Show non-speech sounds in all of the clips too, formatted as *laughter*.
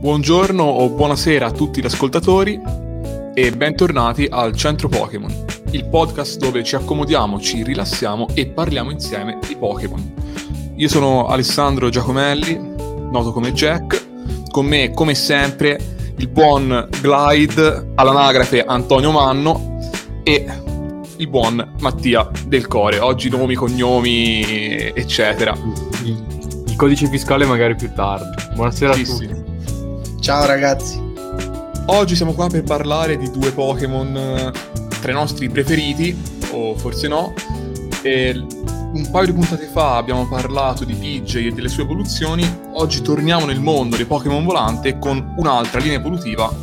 Buongiorno o buonasera a tutti gli ascoltatori e bentornati al Centro Pokémon, il podcast dove ci accomodiamo, ci rilassiamo e parliamo insieme di Pokémon. Io sono Alessandro Giacomelli, noto come Jack, con me come sempre il buon Glide all'anagrafe Antonio Manno e il buon Mattia Del Core. Oggi nomi, cognomi, eccetera. Il, codice fiscale magari più tardi. Buonasera sì, a tutti. Sì. Ciao ragazzi. Oggi siamo qua per parlare di due Pokémon eh, tra i nostri preferiti, o forse no. E un paio di puntate fa abbiamo parlato di PJ e delle sue evoluzioni. Oggi torniamo nel mondo dei Pokémon volante con un'altra linea evolutiva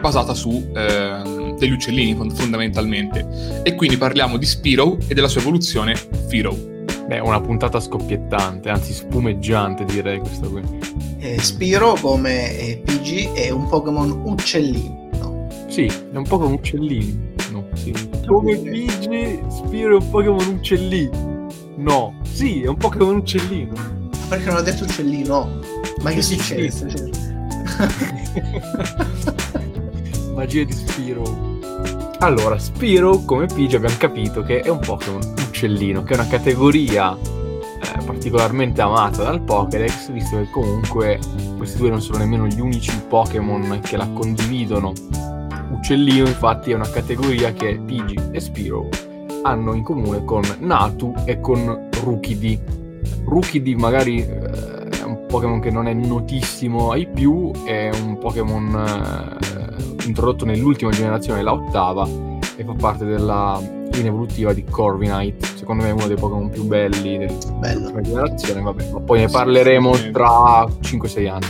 basata su eh, degli uccellini fondamentalmente. E quindi parliamo di Spiro e della sua evoluzione Firo. Beh, una puntata scoppiettante, anzi spumeggiante direi questa qui. Eh, Spiro come eh, PG è un Pokémon uccellino. Sì, è un Pokémon uccellino. No, sì. Come PG, Spiro è un Pokémon uccellino. No, sì, è un Pokémon uccellino. Perché non ha detto uccellino? Ma che succede? Sì. *laughs* Magia di Spiro. Allora, Spiro, come Pidgey abbiamo capito che è un Pokémon uccellino, che è una categoria eh, particolarmente amata dal Pokédex, visto che comunque questi due non sono nemmeno gli unici Pokémon che la condividono. Uccellino, infatti, è una categoria che Pidgey e Spiro hanno in comune con Natu e con Rukidi. Rukidi magari eh, è un Pokémon che non è notissimo ai più, è un Pokémon... Eh, introdotto nell'ultima generazione, la ottava, e fa parte della linea evolutiva di Corviknight. Secondo me è uno dei Pokémon più belli dell'ultima generazione, vabbè, ma poi ne parleremo tra 5-6 anni.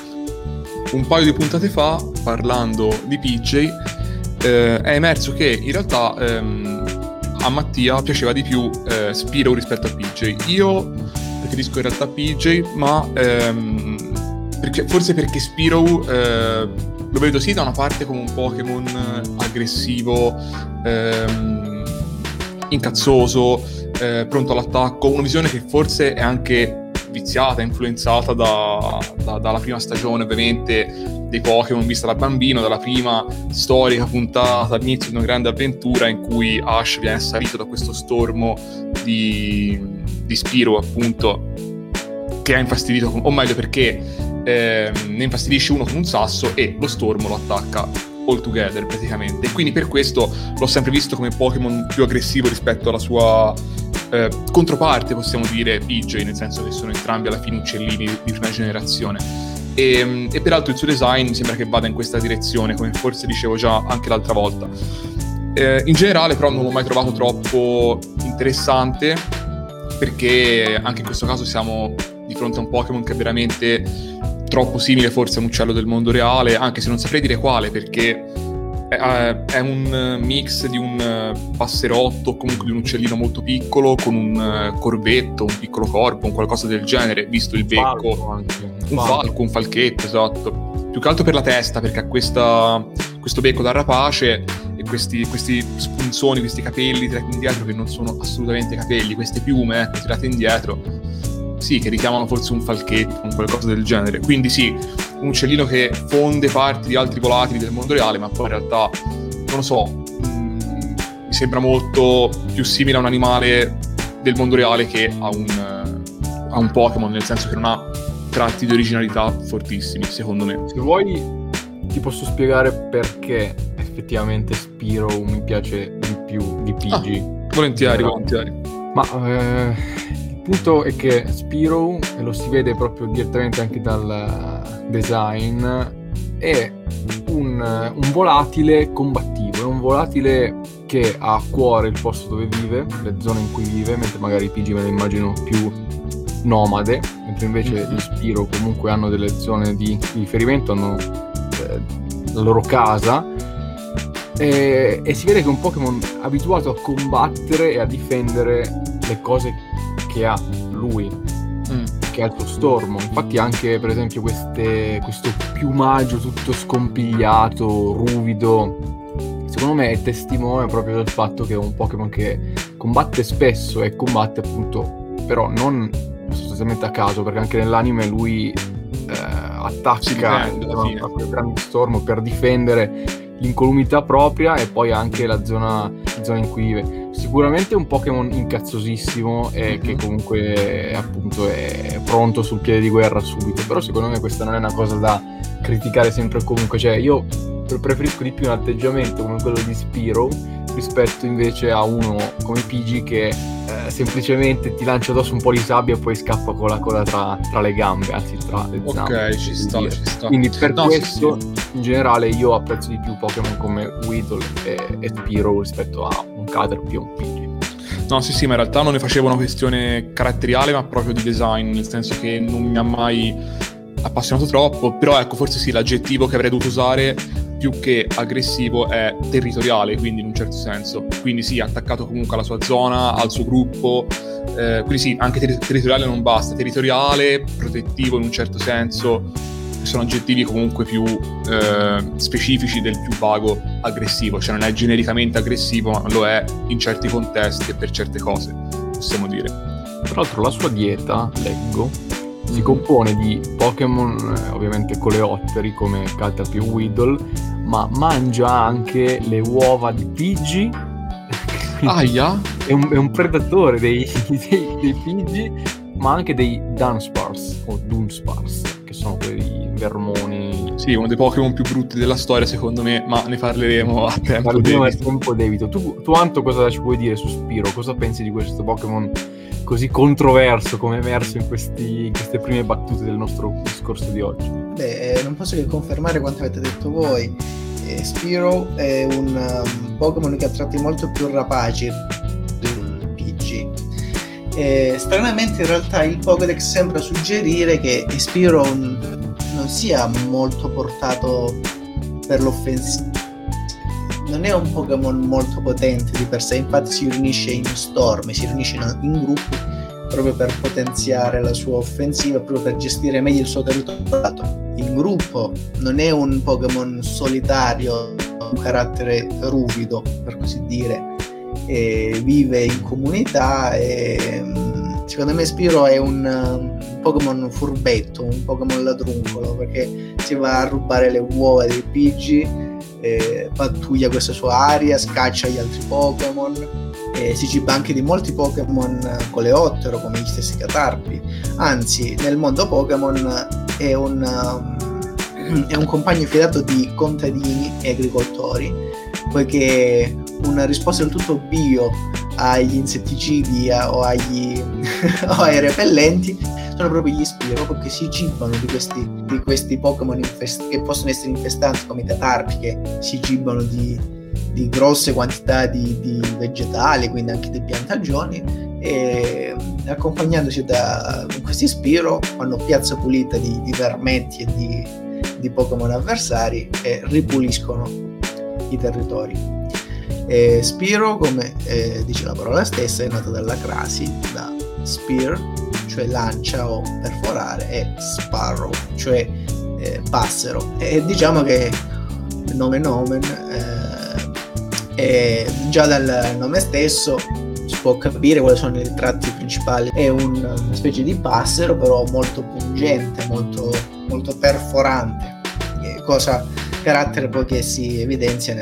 *laughs* Un paio di puntate fa, parlando di PJ, eh, è emerso che in realtà ehm, a Mattia piaceva di più eh, Spiro rispetto a PJ. Io preferisco in realtà PJ, ma ehm, perché, forse perché Spiro eh, lo vedo sì da una parte come un Pokémon aggressivo, ehm, incazzoso, eh, pronto all'attacco, una visione che forse è anche viziata, influenzata da, da, dalla prima stagione ovviamente dei Pokémon vista da bambino, dalla prima storica puntata all'inizio di una grande avventura in cui Ash viene assalito da questo stormo di, di Spiro appunto che ha infastidito, o meglio perché eh, ne infastidisce uno con un sasso e lo stormo lo attacca all together praticamente. Quindi per questo l'ho sempre visto come Pokémon più aggressivo rispetto alla sua eh, controparte, possiamo dire, PJ, nel senso che sono entrambi alla fine uccellini di prima generazione. E, ehm, e, peraltro il suo design mi sembra che vada in questa direzione, come forse dicevo già anche l'altra volta. Eh, in generale però non l'ho mai trovato troppo interessante perché anche in questo caso siamo di fronte a un Pokémon che veramente troppo simile forse a un uccello del mondo reale, anche se non saprei dire quale, perché è, un mix di un passerotto, comunque di un uccellino molto piccolo, con un corvetto, un piccolo corpo, un qualcosa del genere, visto il becco. Falco un falco, un falchetto, esatto. Più che altro per la testa, perché ha questa, questo becco da rapace e questi, questi spunzoni, questi capelli tirati indietro che non sono assolutamente capelli, queste piume ecco, tirate indietro sì, che richiamano forse un falchetto, un qualcosa del genere. Quindi sì, un uccellino che fonde parti di altri volatili del mondo reale, ma poi in realtà, non lo so, mh, mm, mi sembra molto più simile a un animale del mondo reale che a un, a un Pokémon, nel senso che non ha tratti di originalità fortissimi, secondo me. Se vuoi ti posso spiegare perché effettivamente Spiro mi piace di più di PG. Ah, volentieri, volentieri. Ma eh, punto è che Spiro, e lo si vede proprio direttamente anche dal design, è un, un volatile combattivo, è un volatile che ha a cuore il posto dove vive, le zone in cui vive, mentre magari i PG me lo immagino più nomade, mentre invece mm-hmm. gli Spiro comunque hanno delle zone di, di riferimento, hanno eh, la loro casa e, e, si vede che è un Pokémon abituato a combattere e a difendere le cose che ha lui, mm. che ha il suo stormo. Infatti anche per esempio queste, questo piumaggio tutto scompigliato, ruvido, secondo me è testimone proprio del fatto che è un Pokémon che combatte spesso e combatte appunto, però non sostanzialmente a caso, perché anche nell'anime lui eh, attacca il grande stormo per difendere l'incolumità propria e poi anche la zona, la zona in cui vive. Sicuramente un Pokémon incazzosissimo e mm-hmm. che comunque appunto è pronto sul piede di guerra subito, però secondo me questa non è una cosa da criticare sempre comunque, cioè io preferisco di più un atteggiamento come quello di Spiro rispetto invece a uno come PG che eh, semplicemente ti lancia addosso un po' di sabbia e poi scappa con la coda tra, tra le gambe, anzi tra le zampe. Ok, ci sta, ci sta. Quindi per no, questo sì, sì. in generale io apprezzo di più Pokémon come Weedle e, e Spiro rispetto a un Caterpie o un PG. No, sì, sì, ma in realtà non ne facevo una questione caratteriale, ma proprio di design, nel senso che non mi ha mai appassionato troppo, però ecco, forse sì, l'aggettivo che avrei dovuto usare più che aggressivo è territoriale, quindi in un certo senso. Quindi sì, attaccato comunque alla sua zona, al suo gruppo. Eh, quindi sì, anche ter- territoriale non basta, territoriale, protettivo in un certo senso, sono aggettivi comunque più eh, specifici del più vago aggressivo, cioè non è genericamente aggressivo, ma lo è in certi contesti e per certe cose, possiamo dire. Tra l'altro la sua dieta, leggo, si compone di Pokémon eh, ovviamente coleotteri come Caterpie Weedle, ma mangia anche le uova di Pidgey. Aia! *laughs* è, un, è un predatore dei, *laughs* dei, dei Pidgey, ma anche dei Dunspars o Dunspars, che sono quei vermoni. Sì, uno dei Pokémon più brutti della storia, secondo me, ma ne parleremo a tempo parleremo debito. a tempo debito. Tu, tu, Anto, cosa ci puoi dire su Spiro? Cosa pensi di questo Pokémon? così controverso come emerso in, questi, in, queste prime battute del nostro discorso di oggi? Beh, eh, non posso che confermare quanto avete detto voi. Spiro è un um, Pokémon che ha tratti molto più rapaci del PG. Eh, stranamente in realtà il Pokédex sembra suggerire che Spiro non sia molto portato per l'offensiva non è un Pokémon molto potente di per sé, infatti si riunisce in storm, si riunisce in, in gruppi proprio per potenziare la sua offensiva, proprio per gestire meglio il suo territorio. In gruppo non è un Pokémon solitario, un carattere ruvido, per così dire, e vive in comunità e mm, secondo me Spiro è un, un Pokémon furbetto, un Pokémon ladruncolo, perché si va a rubare le uova dei Pidgey eh, pattuglia questa sua area, scaccia gli altri Pokémon, eh, si ciba anche di molti Pokémon coleottero come gli stessi Catarpi, anzi nel mondo Pokémon è un, um, è un compagno fidato di contadini e agricoltori, poiché una risposta del tutto bio agli insetticidi o, agli, *laughs* o ai repellenti proprio gli Spiro che si cibano di questi, di questi Pokémon infest- che possono essere infestanti come i Catarpi che si cibano di, di grosse quantità di, di, vegetali, quindi anche di piantagioni e accompagnandosi da questi Spiro fanno piazza pulita di, di vermetti e di, di Pokémon avversari e ripuliscono i territori. E Spiro, come eh, dice la parola stessa, è nato dalla crasi da Spear cioè lancia o perforare, e sparrow, cioè eh, passero. E diciamo che il nome nomen, eh, già dal nome stesso si può capire quali sono i tratti principali. È un, una specie di passero, però molto pungente, molto, molto perforante, cosa carattere poi che si evidenzia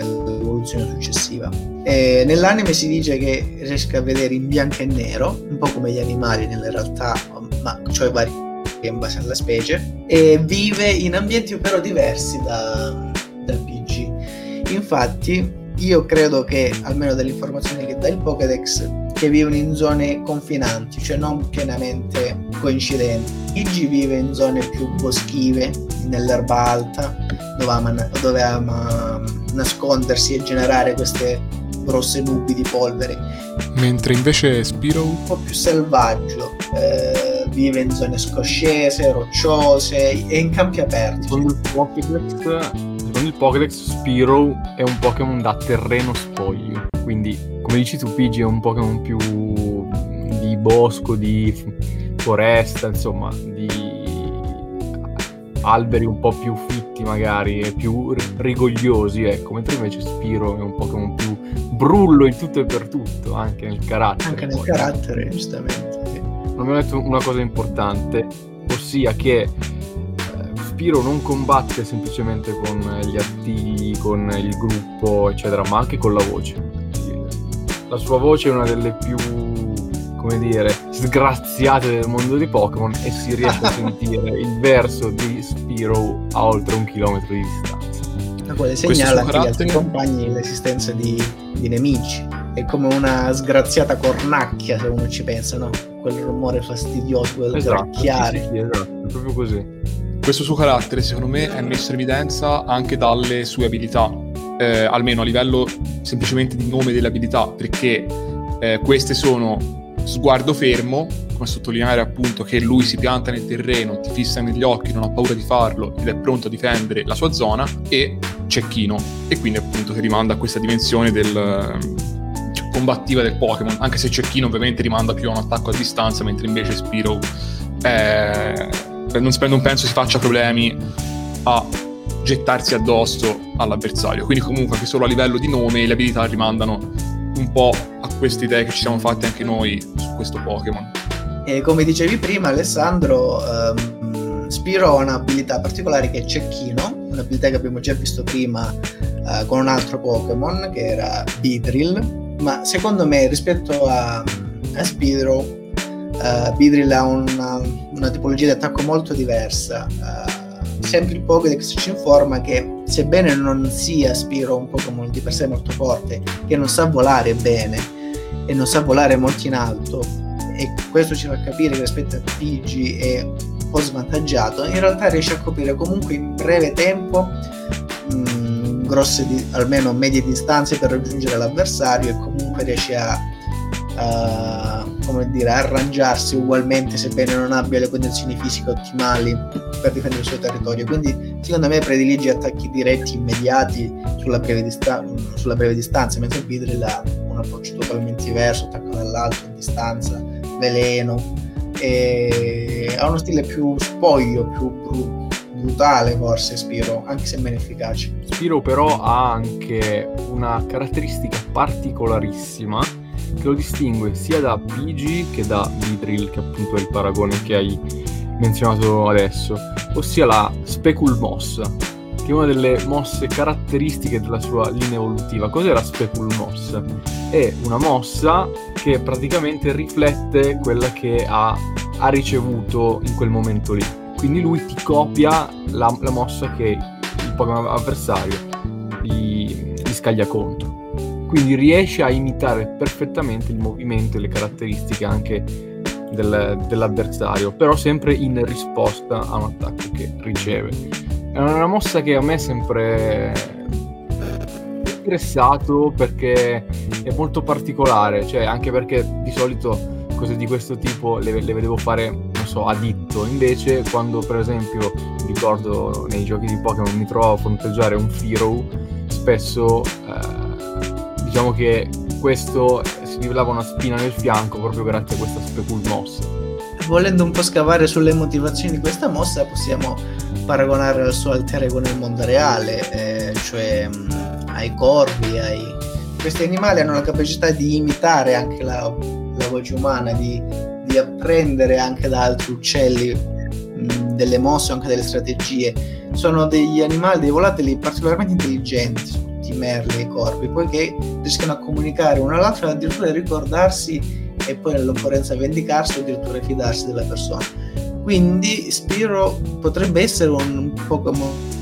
nell'evoluzione successiva. E nell'anime si dice che riesca a vedere in bianco e nero, un po' come gli animali nella realtà, ma cioè vari in base alla specie, e vive in ambienti però diversi da, dal PG. Infatti, io credo che, almeno dalle informazioni che dà il Pokédex, che vivono in zone confinanti, cioè non pienamente coincidenti. PG vive in zone più boschive, nell'erba alta, dove ama, dove ama nascondersi e generare queste grosse nubi di polvere. Mentre invece Spiro? Un po' più selvaggio, eh, vive in zone scoscese, rocciose e in campi aperti. Secondo il Pokédex, secondo il Pokédex Spiro è un Pokémon da terreno spoglio, quindi come dici tu Pidgey è un Pokémon più di bosco, di foresta, insomma, di alberi un po' più fitti magari e più rigogliosi, ecco, mentre invece Spiro è un Pokémon più brullo in tutto e per tutto, anche nel carattere. Anche nel poi. carattere, giustamente. Non mi ho detto una cosa importante, ossia che Spiro non combatte semplicemente con gli artigli, con il gruppo, eccetera, ma anche con la voce. La sua voce è una delle più, come dire, sgraziate del mondo di Pokémon e si riesce a *laughs* sentire il verso di Spiro a oltre un chilometro di distanza. La quale segnala agli altri compagni l'esistenza di, di nemici. È come una sgraziata cornacchia, se uno ci pensa, no? Quel rumore fastidioso, quel esatto, sì, sì, esatto, è proprio così. Questo suo carattere, secondo me, è messo in evidenza anche dalle sue abilità, eh, almeno a livello semplicemente di nome delle abilità, perché eh, queste sono sguardo fermo, come sottolineare appunto che lui si pianta nel terreno, ti fissa negli occhi, non ha paura di farlo ed è pronto a difendere la sua zona, e cecchino, e quindi appunto che rimanda a questa dimensione del combattiva del Pokémon, anche se Cecchino ovviamente rimanda più a un attacco a distanza, mentre invece Spiro è non, non penso si faccia problemi a gettarsi addosso all'avversario. Quindi comunque anche solo a livello di nome le abilità rimandano un po' a queste idee che ci siamo fatti anche noi su questo Pokémon. E come dicevi prima Alessandro, um, Spiro ha un'abilità particolare che è Cecchino, un'abilità che abbiamo già visto prima uh, con un altro Pokémon che era Beedrill, ma secondo me rispetto a, a Spiro uh, Beedrill ha una, una, tipologia di attacco molto diversa. Uh, sempre il Pokédex ci informa che sebbene non sia Spiro un Pokémon di per sé molto forte, che non sa volare bene e non sa volare molto in alto, e questo ci fa capire che rispetto a Pidgey è un po' svantaggiato, in realtà riesce a coprire comunque in breve tempo mh, mm, grosse di, almeno medie distanze per raggiungere l'avversario e comunque riesce a uh, come dire, arrangiarsi ugualmente sebbene non abbia le condizioni fisiche ottimali per difendere il suo territorio. Quindi secondo me predilige attacchi diretti, immediati sulla breve, distan- sulla breve distanza, mentre Vidril ha un approccio totalmente diverso, attacco dall'alto, a distanza, veleno, ha uno stile più spoglio, più brutto brutale forse Spiro, anche se meno efficace. Spiro però ha anche una caratteristica particolarissima che lo distingue sia da PG che da Vidril, che appunto è il paragone che hai menzionato adesso, ossia la Specul Mossa, che è una delle mosse caratteristiche della sua linea evolutiva. Cos'è la Specul Mossa? È una mossa che praticamente riflette quella che ha, ha ricevuto in quel momento lì. Quindi lui ti copia la, la mossa che il Pokémon avversario gli, gli scaglia contro quindi riesce a imitare perfettamente il movimento e le caratteristiche anche del, dell'avversario, però sempre in risposta a un attacco che riceve. È una mossa che a me è sempre interessato perché è molto particolare, cioè anche perché di solito cose di questo tipo le, le vedevo fare, non so, a ditto, invece quando per esempio ricordo nei giochi di Pokémon mi trovo a fronteggiare un Firo, spesso... Eh, diciamo che questo si rivelava una spina nel fianco proprio grazie a questa specul mossa. Volendo un po' scavare sulle motivazioni di questa mossa, possiamo paragonare al suo alter ego nel mondo reale, eh, cioè mh, mm, ai corvi, ai... Questi animali hanno la capacità di imitare anche la, la voce umana, di, di, apprendere anche da altri uccelli mh, mm, delle mosse anche delle strategie. Sono degli animali, dei volatili particolarmente intelligenti, merli e corpi, poiché riescono a comunicare uno all'altro e addirittura ricordarsi e poi nell'occorrenza vendicarsi o addirittura fidarsi della persona. Quindi Spiro potrebbe essere un Pokémon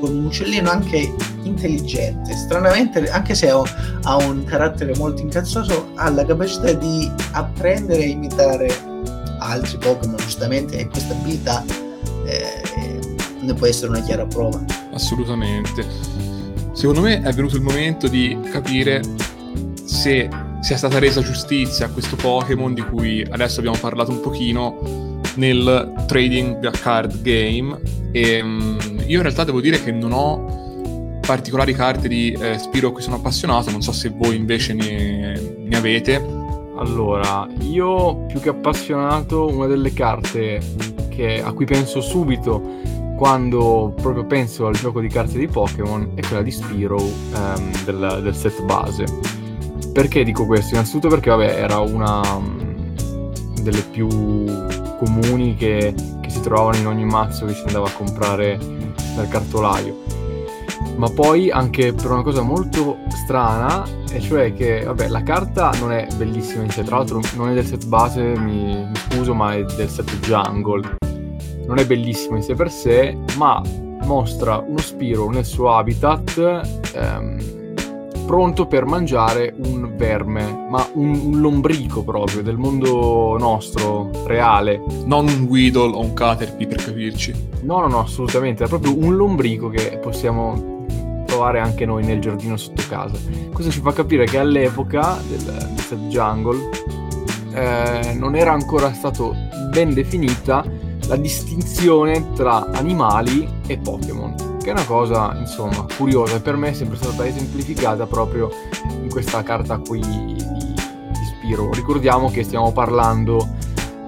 un uccellino anche intelligente. Stranamente, anche se ha un carattere molto incazzoso, ha la capacità di apprendere e imitare altri Pokémon, giustamente, e questa abilità eh, ne può essere una chiara prova. Assolutamente. Secondo me è venuto il momento di capire se sia stata resa giustizia a questo Pokémon di cui adesso abbiamo parlato un pochino nel trading card game e um, io in realtà devo dire che non ho particolari carte di eh, Spiro a cui sono appassionato, non so se voi invece ne, ne avete. Allora, io più che appassionato, una delle carte che, a cui penso subito quando proprio penso al gioco di carte di Pokémon è quella di Spiro um, del, del, set base. Perché dico questo? Innanzitutto perché vabbè era una um, delle più comuni che, che si trovavano in ogni mazzo che si andava a comprare dal cartolaio. Ma poi anche per una cosa molto strana, e cioè che vabbè, la carta non è bellissima in sé, tra l'altro non è del set base, mi, mi scuso, ma è del set Jungle. Non è bellissima in sé per sé, ma mostra uno Spiro nel suo habitat ehm, pronto per mangiare un verme, ma un, un, lombrico proprio, del mondo nostro, reale. Non un Weedle o un Caterpie per capirci. No, no, no, assolutamente, è proprio un lombrico che possiamo trovare anche noi nel giardino sotto casa. Questo ci fa capire che all'epoca del, del Jungle eh, non era ancora stato ben definita la distinzione tra animali e Pokémon che è una cosa, insomma, curiosa e per me è sempre stata esemplificata proprio in questa carta qui di, di Spiro. Ricordiamo che stiamo parlando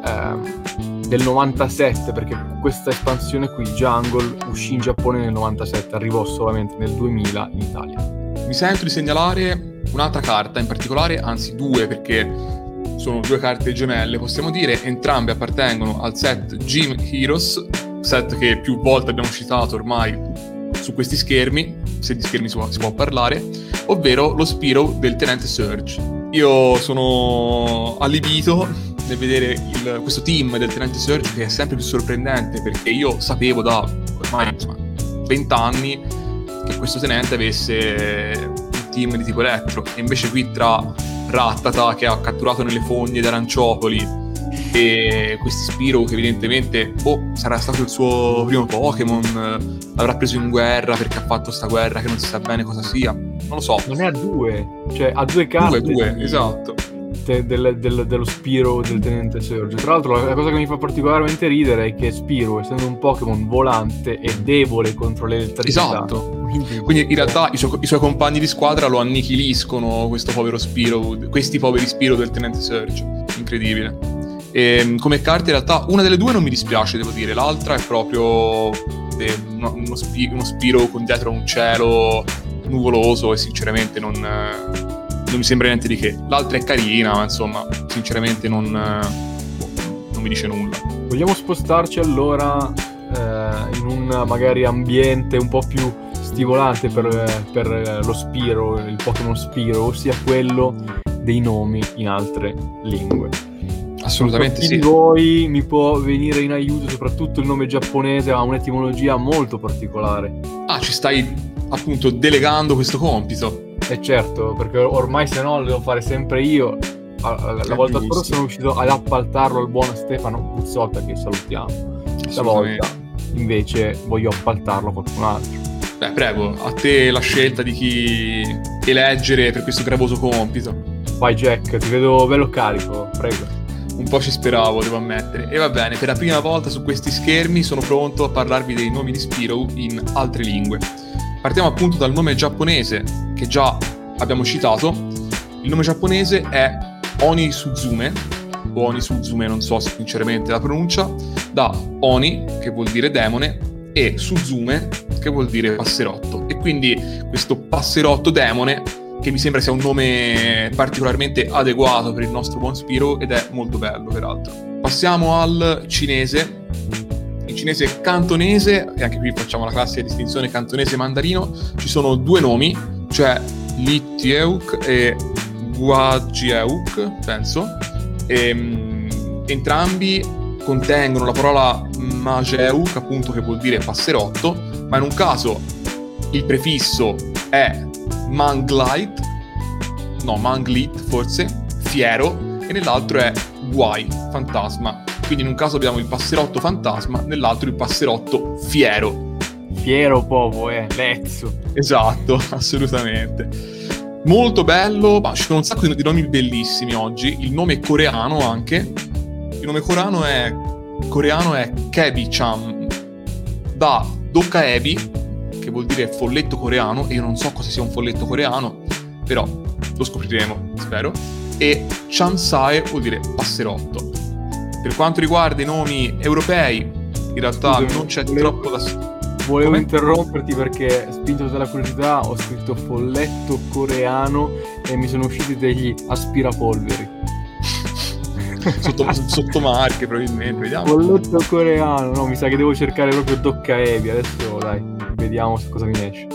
eh, del 97, perché questa espansione qui, Jungle, uscì in Giappone nel 97, arrivò solamente nel 2000 in Italia. Mi sento di segnalare un'altra carta in particolare, anzi due, perché sono due carte gemelle, possiamo dire, entrambe appartengono al set Gym Heroes, set che più volte abbiamo citato ormai su questi schermi, se di schermi si può, si può parlare, ovvero lo Spiro del tenente Surge. Io sono allibito nel vedere il, questo team del tenente Surge che è sempre più sorprendente perché io sapevo da ormai insomma, 20 anni che questo tenente avesse un team di tipo elettro e invece qui tra Rattata che ha catturato nelle fogne d'aranciopoli e questi Spiro che evidentemente boh, sarà stato il suo primo Pokémon, l'avrà preso in guerra perché ha fatto sta guerra che non si sa bene cosa sia. Non lo so. Non è a due, cioè ha due carte. Due, due, di... esatto. Del, del, dello Spiro del tenente Surge. Tra l'altro, la, la cosa che mi fa particolarmente ridere è che Spiro, essendo un Pokémon volante, è debole contro l'elettricità. Esatto. Quindi, Quindi in realtà i, su- i, suoi compagni di squadra lo annichiliscono, questo povero Spiro, questi poveri Spiro del tenente Surge. Incredibile. E, ehm, come carte in realtà una delle due non mi dispiace, devo dire, l'altra è proprio eh, uno, uno, spi- uno, spiro con dietro un cielo nuvoloso e sinceramente non, non, mi sembra niente di che. L'altra è carina, ma insomma, sinceramente non, eh, non mi dice nulla. Vogliamo spostarci allora eh, in un magari ambiente un po' più stimolante per, per lo Spiro, il Pokémon Spiro, ossia quello dei nomi in altre lingue. Assolutamente sì. di voi mi può venire in aiuto, soprattutto il nome giapponese ha un'etimologia molto particolare. Ah, ci stai appunto delegando questo compito. Eh certo, perché ormai se no lo devo fare sempre io. La, la volta scorsa sono riuscito ad appaltarlo al buon Stefano Puzzotta che salutiamo. Stavolta invece voglio appaltarlo a qualcun altro. Beh, prego, a te la scelta di chi eleggere per questo gravoso compito. Vai Jack, ti vedo bello carico, prego un po' ci speravo, devo ammettere. E va bene, per la prima volta su questi schermi sono pronto a parlarvi dei nomi di Spiro in altre lingue. Partiamo appunto dal nome giapponese, che già abbiamo citato. Il nome giapponese è Oni Suzume, o Oni Suzume, non so sinceramente la pronuncia, da Oni, che vuol dire demone, e Suzume, che vuol dire passerotto. E quindi questo passerotto demone che mi sembra sia un nome particolarmente adeguato per il nostro buon Spiro ed è molto bello peraltro. Passiamo al cinese. In cinese cantonese, e anche qui facciamo la classica distinzione cantonese mandarino, ci sono due nomi, cioè Li Tieuk e Guajieuk, penso. E, ehm, entrambi contengono la parola Majeuk, appunto che vuol dire passerotto, ma in un caso il prefisso è Manglite, no, Manglit forse, fiero, e nell'altro è Guai, fantasma. Quindi in un caso abbiamo il passerotto fantasma, nell'altro il passerotto fiero. Fiero proprio, eh, lezzo. Esatto, *laughs* assolutamente. Molto bello, ma ci sono un sacco di nomi bellissimi oggi. Il nome coreano anche. Il nome coreano è, coreano è Kebi-chan. Da Dokaebi, che vuol dire folletto coreano, e io non so cosa sia un folletto coreano, però lo scopriremo, spero. E Chansai vuol dire passerotto. Per quanto riguarda i nomi europei, in realtà Scusa, non c'è volevo, troppo da... Volevo Come? interromperti perché, spinto dalla curiosità, ho scritto folletto coreano e mi sono usciti degli aspirapolveri. *laughs* sotto, sottomarche probabilmente, vediamo. Bolletto coreano, no, mi sa che devo cercare proprio Docca Evi, adesso dai, vediamo cosa mi esce.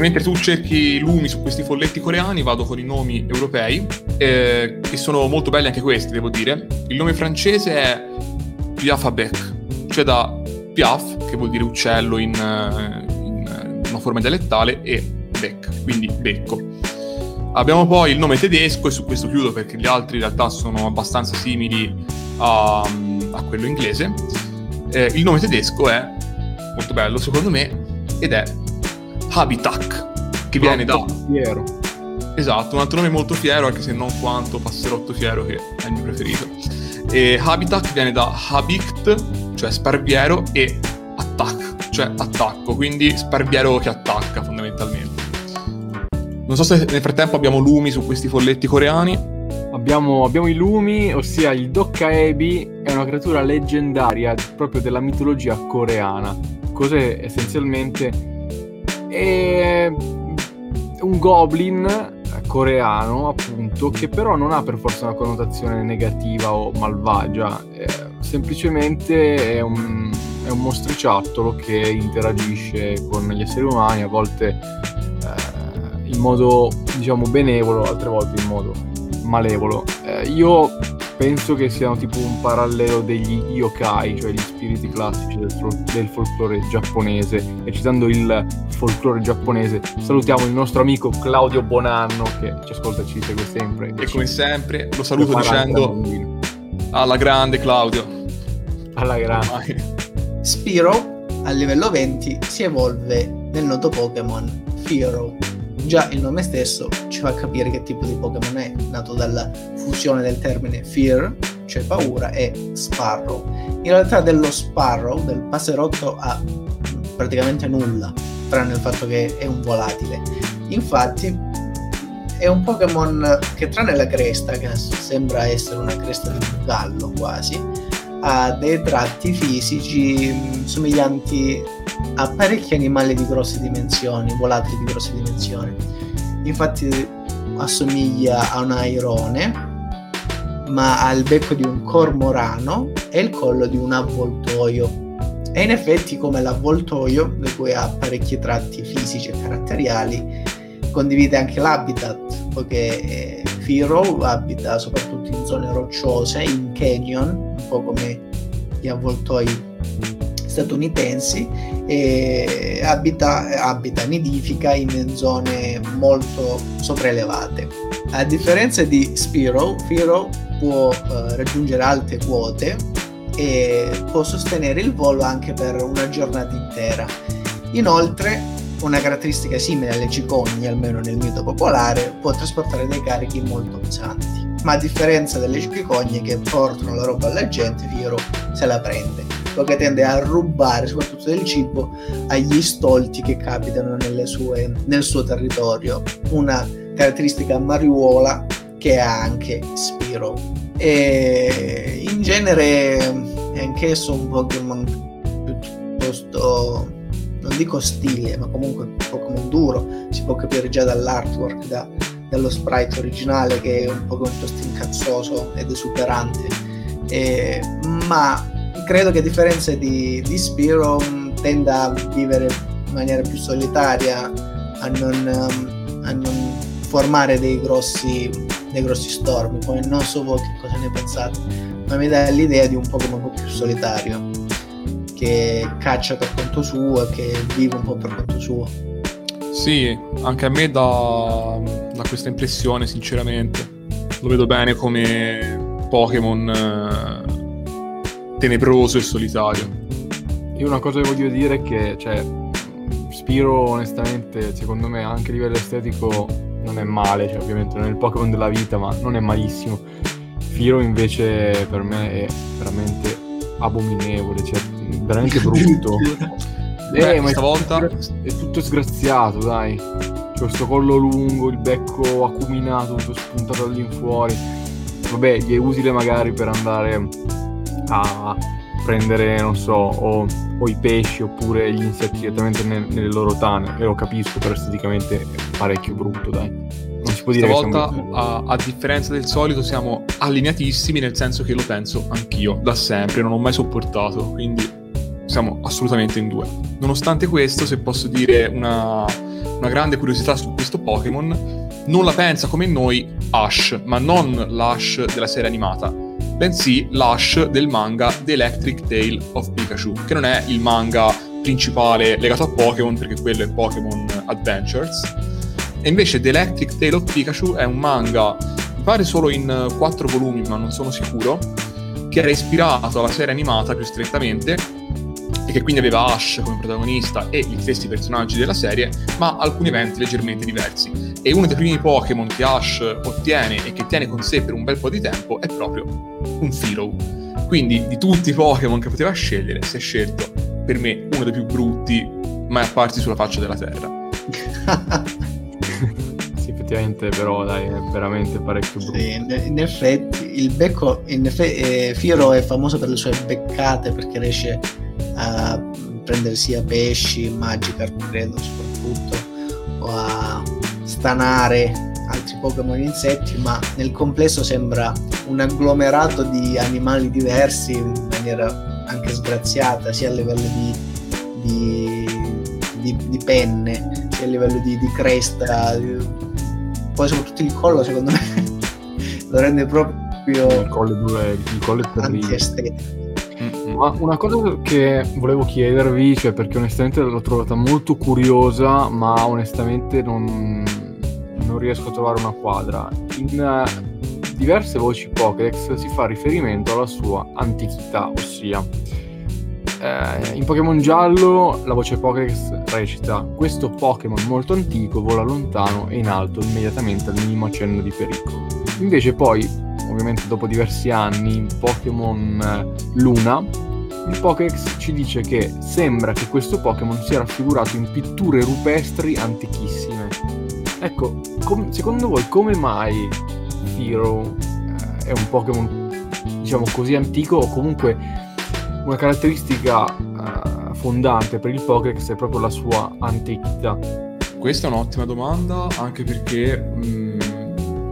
Mentre tu cerchi lumi su questi folletti coreani, vado con i nomi europei, eh, che sono molto belli anche questi, devo dire. Il nome francese è Piafabek, cioè da Piaf, che vuol dire uccello in, eh, in una forma dialettale, e Bec, quindi becco. Abbiamo poi il nome tedesco e su questo chiudo perché gli altri in realtà sono abbastanza simili a, a quello inglese. Eh, il nome tedesco è molto bello secondo me ed è Habitat, che viene da... Fiero. Esatto, un altro nome molto fiero anche se non quanto Passerotto Fiero che è il mio preferito. E Habitat viene da Habicht, cioè sparviero, e Attack, cioè attacco, quindi sparviero che attacca fondamentalmente. Non so se nel frattempo abbiamo lumi su questi folletti coreani. Abbiamo, abbiamo i lumi, ossia il Dokkaebi è una creatura leggendaria proprio della mitologia coreana. Cos'è essenzialmente? È un goblin coreano, appunto, che però non ha per forza una connotazione negativa o malvagia, eh, semplicemente è un, è un mostriciattolo che interagisce con gli esseri umani, a volte in modo diciamo benevolo, altre volte in modo malevolo. Eh, io penso che siano tipo un parallelo degli yokai, cioè gli spiriti classici del, del, folklore giapponese. E citando il folklore giapponese, salutiamo il nostro amico Claudio Bonanno che ci ascolta e ci segue sempre. E come sempre lo saluto dicendo alla grande Claudio. Alla grande. Spiro a livello 20 si evolve nel noto Pokémon Firo già il nome stesso ci fa capire che tipo di Pokémon è, nato dalla fusione del termine Fear, cioè paura, e Sparrow. In realtà dello Sparrow, del passerotto, ha praticamente nulla, tranne il fatto che è un volatile. Infatti è un Pokémon che tranne la cresta, che sembra essere una cresta di un gallo quasi, ha dei tratti fisici mm, somiglianti a parecchi animali di grosse dimensioni, volatili di grosse dimensioni. Infatti assomiglia a un airone, ma ha il becco di un cormorano e il collo di un avvoltoio. E in effetti come l'avvoltoio, di cui ha parecchi tratti fisici e caratteriali, condivide anche l'habitat, poiché Firo abita soprattutto in zone rocciose, in canyon, un po' come gli avvoltoi statunitensi e abita, abita, nidifica in zone molto sopraelevate. A differenza di Spiro, Firo può eh, raggiungere alte quote e può sostenere il volo anche per una giornata intera. Inoltre, una caratteristica simile alle cicogne, almeno nel mito popolare, può trasportare dei carichi molto pesanti. Ma a differenza delle cicogne che portano la roba alla gente, Firo se la prende che tende a rubare soprattutto del cibo agli stolti che capitano sue, nel suo territorio. Una caratteristica mariuola che ha anche Spiro. E in genere è anch'esso un Pokémon piuttosto non dico stile, ma comunque un Pokémon duro, si può capire già dall'artwork, da, dallo sprite originale che è un Pokémon piuttosto incazzoso ed esuberante, eh, ma credo che a differenza di, di Spiro mm, tenda a vivere in maniera più solitaria, a non, um, a non formare dei grossi, dei grossi stormi. Poi non so voi che cosa ne pensate, ma mi dà l'idea di un Pokémon un po' più solitario, che caccia per conto suo e che vive un po' per conto suo. Sì, anche a me dà, dà questa impressione, sinceramente. Lo vedo bene come Pokémon eh, tenebroso e solitario. Io una cosa che voglio dire è che, cioè, Spiro onestamente, secondo me, anche a livello estetico non è male, cioè, ovviamente non è il Pokémon della vita, ma non è malissimo. Firo invece per me è veramente abominevole, cioè veramente *laughs* brutto. eh, Beh, ma stavolta è tutto sgraziato, dai. C'è questo collo lungo, il becco acuminato, tutto spuntato all'infuori. Vabbè, gli è utile magari per andare a prendere, non so, o, o i pesci oppure gli insetti direttamente nel, nelle loro tane. E lo capisco, però esteticamente è parecchio brutto, dai. Non si può dire Stavolta, siamo... a, a, differenza del solito, siamo allineatissimi, nel senso che lo penso anch'io, da sempre, non ho mai sopportato, quindi siamo assolutamente in due. Nonostante questo, se posso dire una, una grande curiosità su questo Pokémon, non la pensa come noi Ash, ma non l'Ash della serie animata, bensì l'Ash del manga The Electric Tale of Pikachu, che non è il manga principale legato a Pokémon, perché quello è Pokémon Adventures. E invece The Electric Tale of Pikachu è un manga, mi pare solo in quattro volumi, ma non sono sicuro, che era ispirato alla serie animata più strettamente e che quindi aveva Ash come protagonista e gli stessi personaggi della serie, ma alcuni eventi leggermente diversi. E uno dei primi Pokémon che Ash ottiene e che tiene con sé per un bel po' di tempo è proprio un Philo. Quindi di tutti i Pokémon che poteva scegliere, si è scelto per me uno dei più brutti mai apparsi sulla faccia della Terra. *laughs* sì, effettivamente, però dai, è veramente parecchio brutto. Sì, in, effetti, il becco, in effetti, eh, Firo è famoso per le sue beccate perché riesce a prendere sia pesci, Magikarp credo soprattutto, o a stanare altri Pokémon insetti, ma nel complesso sembra un agglomerato di animali diversi in maniera anche sgraziata, sia a livello di, di, di, di penne, sia a livello di, cresta, poi soprattutto il collo secondo me *laughs* lo rende proprio il collo, il collo è antiestetico ma una cosa che volevo chiedervi, cioè perché onestamente l'ho trovata molto curiosa, ma onestamente non, non riesco a trovare una quadra. In uh, diverse voci Pokédex si fa riferimento alla sua antichità, ossia eh, in Pokémon giallo la voce Pokédex recita questo Pokémon molto antico vola lontano e in alto immediatamente al minimo accenno di pericolo. Invece poi, ovviamente dopo diversi anni, in Pokémon eh, Luna il Pokédex ci dice che sembra che questo Pokémon sia raffigurato in pitture rupestri antichissime. Ecco, com- secondo voi come mai Firo eh, è un Pokémon diciamo così antico o comunque una caratteristica eh, fondante per il Pokédex è proprio la sua antichità? Questa è un'ottima domanda anche perché mh, mm,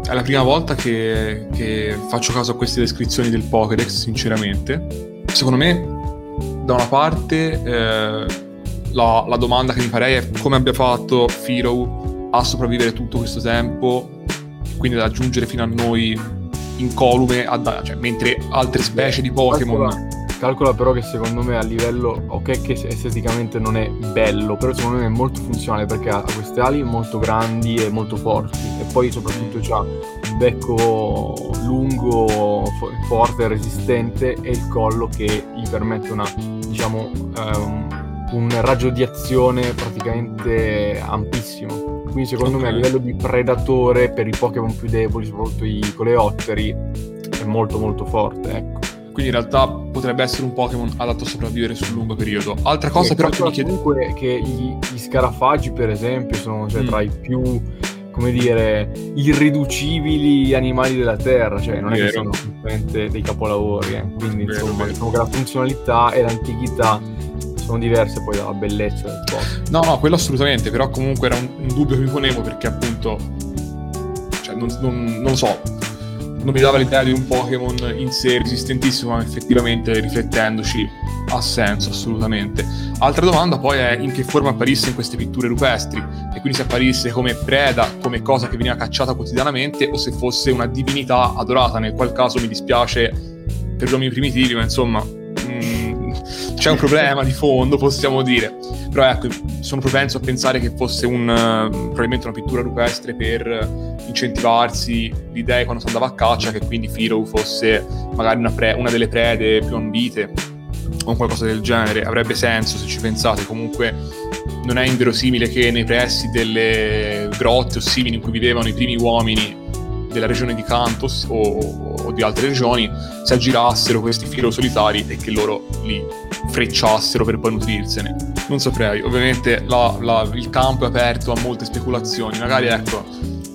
è la prima volta che, che faccio caso a queste descrizioni del Pokédex, sinceramente. Secondo me da una parte eh, la, la, domanda che mi farei è come abbia fatto Firo a sopravvivere tutto questo tempo, quindi ad aggiungere fino a noi incolume, ad, cioè, mentre altre specie di Pokémon... Calcola, però che secondo me a livello, ok che esteticamente non è bello, però secondo me è molto funzionale perché ha queste ali molto grandi e molto forti e poi soprattutto ha un becco lungo, forte, resistente e il collo che gli permette una diciamo, um, un raggio di azione praticamente ampissimo. Quindi secondo okay. me a livello di predatore per i Pokémon più deboli, soprattutto i coleotteri, è molto molto forte, ecco. Quindi in realtà potrebbe essere un Pokémon adatto a sopravvivere sul lungo periodo. Altra cosa e però che mi chiede... Comunque che gli, gli scarafaggi per esempio sono cioè, mm. tra i più come dire, irriducibili animali della Terra, cioè non è che sono semplicemente dei capolavori, eh. quindi vero, insomma vero. diciamo che la funzionalità e l'antichità sono diverse poi dalla bellezza del posto. No, no, quello assolutamente, però comunque era un, un dubbio che mi ponevo perché appunto, cioè non, non, non so, mi dava l'idea di un Pokémon in sé resistentissimo, ma effettivamente riflettendoci ha senso assolutamente. Altra domanda poi è in che forma apparisse in queste pitture rupestri e quindi se apparisse come preda, come cosa che veniva cacciata quotidianamente o se fosse una divinità adorata, nel qual caso mi dispiace per gli uomini primitivi, ma insomma mm, c'è un problema di fondo, possiamo dire. Però ecco, sono propenso a pensare che fosse un, uh, probabilmente una pittura rupestre per incentivarsi l'idea quando si andava a caccia che quindi Firo fosse magari una, pre- una delle prede più ambite o qualcosa del genere, avrebbe senso se ci pensate, comunque non è inverosimile che nei pressi delle grotte o simili in cui vivevano i primi uomini della regione di Cantos o, o di altre regioni si aggirassero questi filo solitari e che loro li frecciassero per poi nutrirsene. Non saprei, ovviamente la, la, il campo è aperto a molte speculazioni, magari ecco,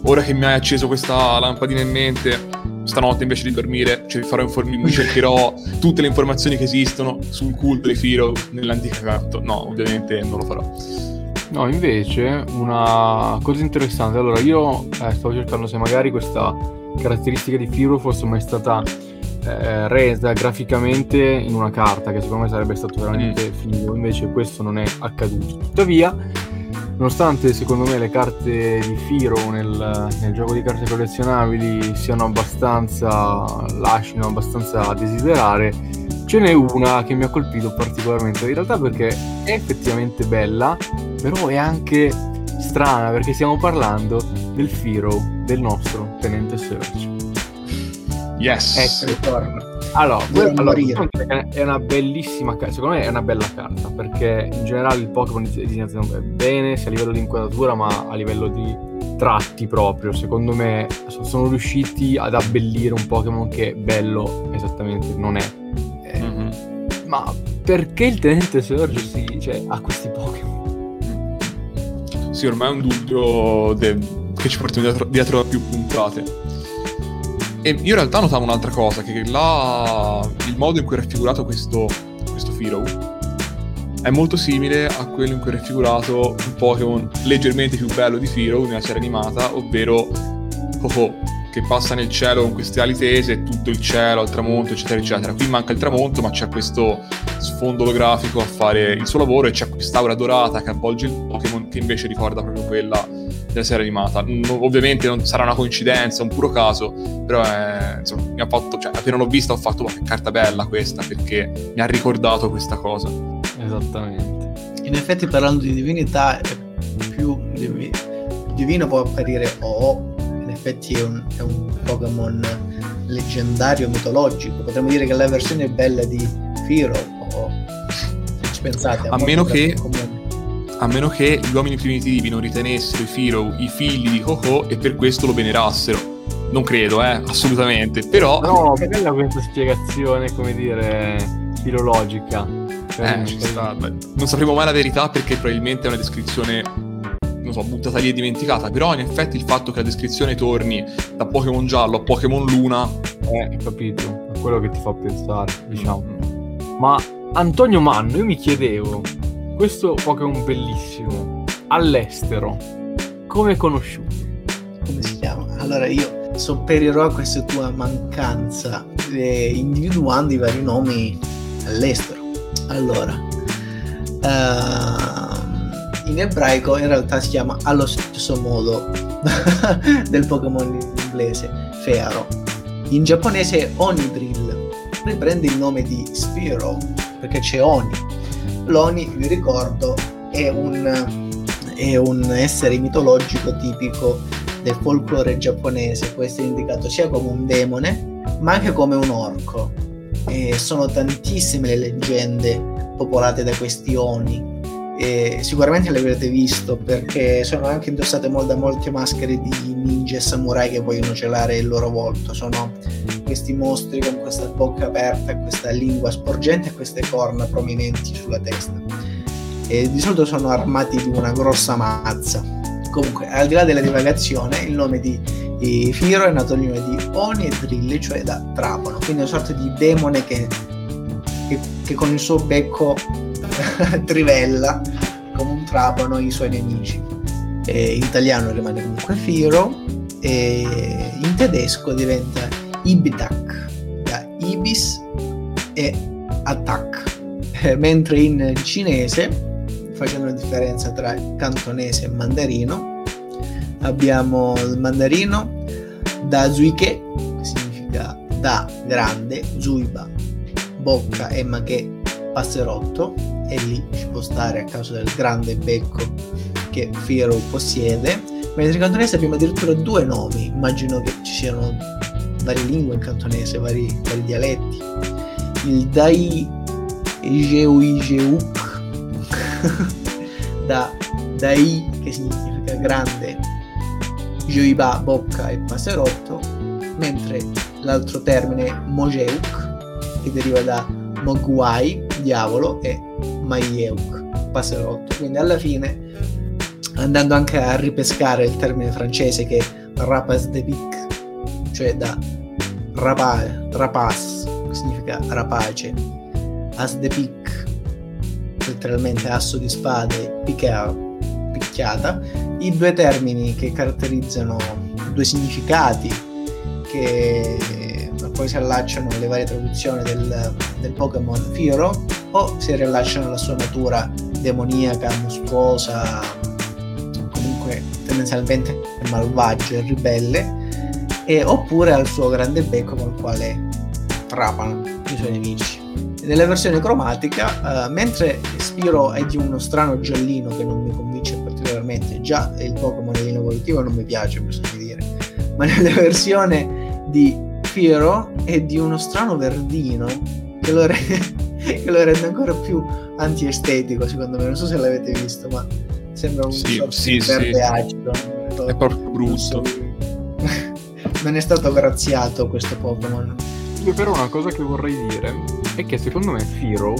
ora che mi hai acceso questa lampadina in mente stanotte invece di dormire cioè, inform- mi cercherò tutte le informazioni che esistono sul culto dei Firo nell'antica carta. No, ovviamente non lo farò. No, invece, una cosa interessante. Allora, io eh, stavo cercando se magari questa caratteristica di Firo fosse mai stata eh, resa graficamente in una carta, che secondo me sarebbe stato veramente mm. figo. Invece questo non è accaduto. Tuttavia, nonostante secondo me le carte di Firo nel, nel gioco di carte collezionabili siano abbastanza, lasciano abbastanza a desiderare, ce n'è una che mi ha colpito particolarmente. In realtà perché è effettivamente bella, però è anche strana perché stiamo parlando del Firo del nostro tenente Search. Yes. Ecco, allora, allora è una bellissima carta, secondo me è una bella carta perché in generale il Pokémon è disegnato bene sia a livello di inquadratura ma a livello di tratti proprio, secondo me sono riusciti ad abbellire un Pokémon che bello esattamente non è. Ma perché il tenente Surge si, cioè, ha questi Pokémon? Sì, ormai è un dubbio de- che ci portiamo dietro, dietro a più puntate. E io in realtà notavo un'altra cosa, che là il modo in cui è raffigurato questo, questo Firo è molto simile a quello in cui è raffigurato un Pokémon leggermente più bello di Firo nella serie animata, ovvero Ho-Oh, che passa nel cielo con queste ali tese, tutto il cielo, il tramonto, eccetera, eccetera. Qui manca il tramonto, ma c'è questo sfondo olografico a fare il suo lavoro e c'è quest'aura dorata che avvolge il Pokémon che invece ricorda proprio quella della serie animata. No, ovviamente non sarà una coincidenza, un puro caso, però è, insomma, mi ha fatto, cioè, appena l'ho vista ho fatto, ma che carta bella questa, perché mi ha ricordato questa cosa. Esattamente. In effetti parlando di divinità, più divino può apparire O, effetti è un, è un Pokémon leggendario, mitologico. Potremmo dire che la versione bella di Firo, o se ci pensate, a meno che... Comune a meno che gli uomini primitivi non ritenessero i Firo i figli di Coco e per questo lo venerassero. Non credo, eh, assolutamente. Però. No, bella questa spiegazione, come dire, filologica. Eh, ci sta. Non sapremo mai la verità perché probabilmente è una descrizione non so, buttata lì e dimenticata, però in effetti il fatto che la descrizione torni da Pokémon giallo a Pokémon luna... Eh, capito, è quello che ti fa pensare, diciamo. Mm. Ma Antonio Manno, io mi chiedevo, questo Pokémon bellissimo all'estero, come è conosciuto? Come si chiama? Allora io sopperirò a questa tua mancanza eh, individuando i vari nomi all'estero. Allora, uh, in ebraico in realtà si chiama allo stesso modo *laughs* del Pokémon inglese, Fearo. In giapponese Onidrill riprende il nome di Spiro perché c'è Oni Loni, vi ricordo, è un, è un essere mitologico tipico del folklore giapponese, può essere indicato sia come un demone, ma anche come un orco. E sono tantissime le leggende popolate da questi oni. E sicuramente le avrete visto perché sono anche indossate da molte maschere di ninja e samurai che vogliono celare il loro volto. Sono questi mostri con questa bocca aperta, questa lingua sporgente e queste corna prominenti sulla testa. E di solito sono armati di una grossa mazza. Comunque, al di là della divagazione, il nome di, Firo è nato nome di Oni e Drilli, cioè da trapano, quindi una sorta di demone che, che, che con il suo becco *laughs* trivella come un trapano i suoi nemici. E in italiano rimane comunque Firo e in tedesco diventa Ibitak, da Ibis e Attack, eh, mentre in cinese, facendo la differenza tra cantonese e mandarino, abbiamo il mandarino da Zuike, che significa da grande, Zuiba, bocca e maché passerotto, e lì ci può stare a causa del grande becco che Firo possiede, mentre in cantonese abbiamo addirittura due nomi, immagino che ci siano varie lingue in cantonese, vari, vari dialetti. Il Dai Jeuijeuk *laughs* da Dai che significa grande, Joiba bocca e passerotto, mentre l'altro termine Mojeuk che deriva da Mogwai, diavolo, e Maieuk, passerotto. Quindi alla fine, andando anche a ripescare il termine francese che è Rapas de Pic, cioè da rapa, rapas, che significa rapace, as de pic, letteralmente asso di spade, piquer, picchiata, i due termini che caratterizzano due significati che poi si allacciano le varie traduzioni del, del Pokémon Firo o si riallacciano alla sua natura demoniaca, mostruosa, comunque tendenzialmente malvagio e ribelle, e, oppure al suo grande becco con il quale trapano i suoi nemici. Nella versione cromatica, uh, mentre Spiro è di uno strano giallino che non mi convince particolarmente, già il Pokémon in evolutivo non mi piace, bisogna dire, ma *laughs* nella versione di Firo è di uno strano verdino che lo, re- che lo rende ancora più antiestetico, secondo me. Non so se l'avete visto, ma sembra un sì, sì, verde sì. acido. È proprio brutto. *laughs* non è stato graziato questo Pokémon. Io però una cosa che vorrei dire è che secondo me Firo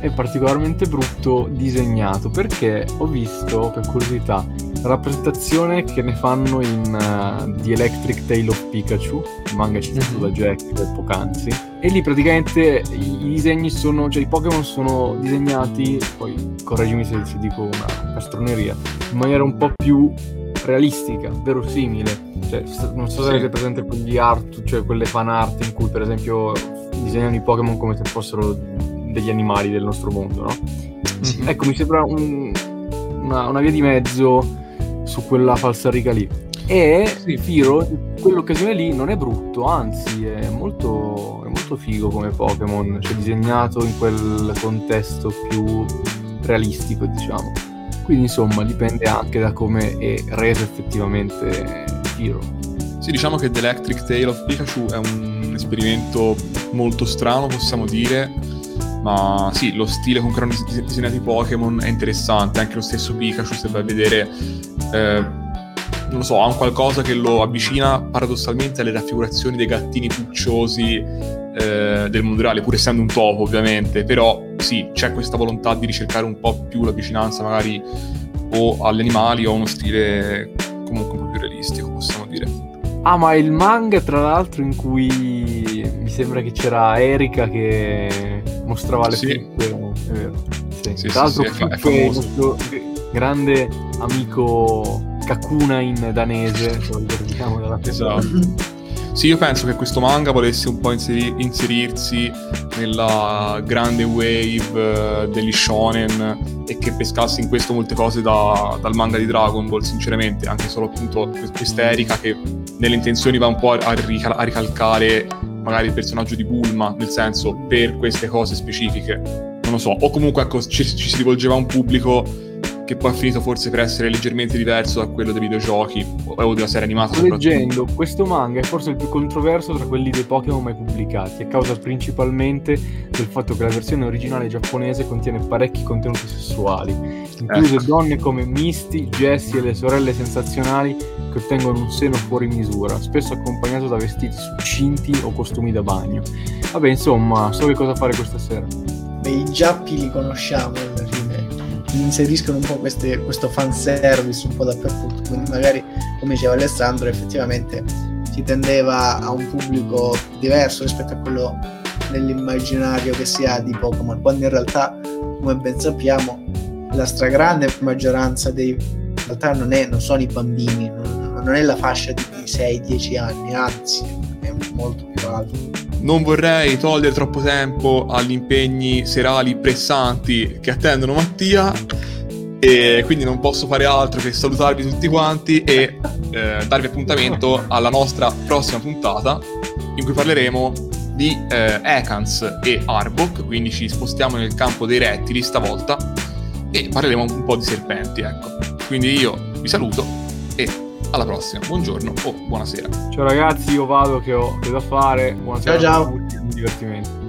è particolarmente brutto disegnato perché ho visto, per curiosità, rappresentazione che ne fanno in uh, The Electric Tale of Pikachu, il manga citato mm-hmm. da Jack poc'anzi, e lì praticamente i, i, disegni sono, cioè i Pokémon sono disegnati, poi correggimi se, se dico una castroneria, in maniera un po' più realistica, verosimile. Cioè, non so se sì. avete presente quegli art, cioè quelle fan art in cui per esempio disegnano i Pokémon come se fossero degli animali del nostro mondo, no? Sì. Ecco, mi sembra un, una, una, via di mezzo su quella falsariga lì. E sì. Firo, quell'occasione lì non è brutto, anzi è molto, è molto figo come Pokémon, cioè disegnato in quel contesto più realistico, diciamo. Quindi insomma dipende anche da come è reso effettivamente Firo. Sì, diciamo che The Electric Tale of Pikachu è un esperimento molto strano, possiamo dire, ma sì, lo stile con cui erano disegnati i Pokémon è interessante, anche lo stesso Pikachu, se vai a vedere, eh, non lo so, ha un qualcosa che lo avvicina paradossalmente alle raffigurazioni dei gattini pucciosi eh, del mondo reale, pur essendo un topo ovviamente, però sì, c'è questa volontà di ricercare un po' più la vicinanza magari o agli animali o a uno stile comunque un po' più realistico, possiamo dire. Ah, ma il manga tra l'altro in cui mi sembra che c'era Erika che mostrava le sì. pippe, è vero. Sì. Sì, tra l'altro sì, è, nostro grande amico Kakuna in danese, ce lo ricordiamo dalla esatto. Sì, io penso che questo manga volesse un po' inseri- inserirsi nella grande wave uh, degli shonen e che pescasse in questo molte cose da, dal manga di Dragon Ball, sinceramente, anche solo appunto questa Erika che nelle intenzioni va un po' a, rical- a ricalcare magari il personaggio di Bulma, nel senso per queste cose specifiche. Non lo so, o comunque ecco, ci, ci si rivolgeva a un pubblico che poi ha finito forse per essere leggermente diverso da quello dei videogiochi o della serie animata. Sto leggendo, questo manga è forse il più controverso tra quelli dei Pokémon mai pubblicati, a causa principalmente del fatto che la versione originale giapponese contiene parecchi contenuti sessuali, incluse ecco. donne come Misty, Jessie e le sorelle sensazionali che ottengono un seno fuori misura, spesso accompagnato da vestiti succinti o costumi da bagno. Vabbè, insomma, so che cosa fare questa sera. Beh, i giappi li conosciamo alla fine inseriscono un po' queste, questo fanservice un po' dappertutto, quindi magari come diceva Alessandro effettivamente si tendeva a un pubblico diverso rispetto a quello nell'immaginario che si ha di Pokémon, quando in realtà come ben sappiamo la stragrande maggioranza dei in realtà non, è, non sono i bambini, non, non è la fascia di 6-10 anni, anzi è molto più alto non vorrei togliere troppo tempo agli impegni serali pressanti che attendono Mattia e quindi non posso fare altro che salutarvi tutti quanti e eh, darvi appuntamento alla nostra prossima puntata in cui parleremo di eh, Ekans e Arbok, quindi ci spostiamo nel campo dei rettili stavolta e parleremo un po' di serpenti, ecco. Quindi io vi saluto e alla prossima, buongiorno o buonasera. Ciao ragazzi, io vado che ho da fare. Buonasera ciao ciao. a tutti, buon divertimento.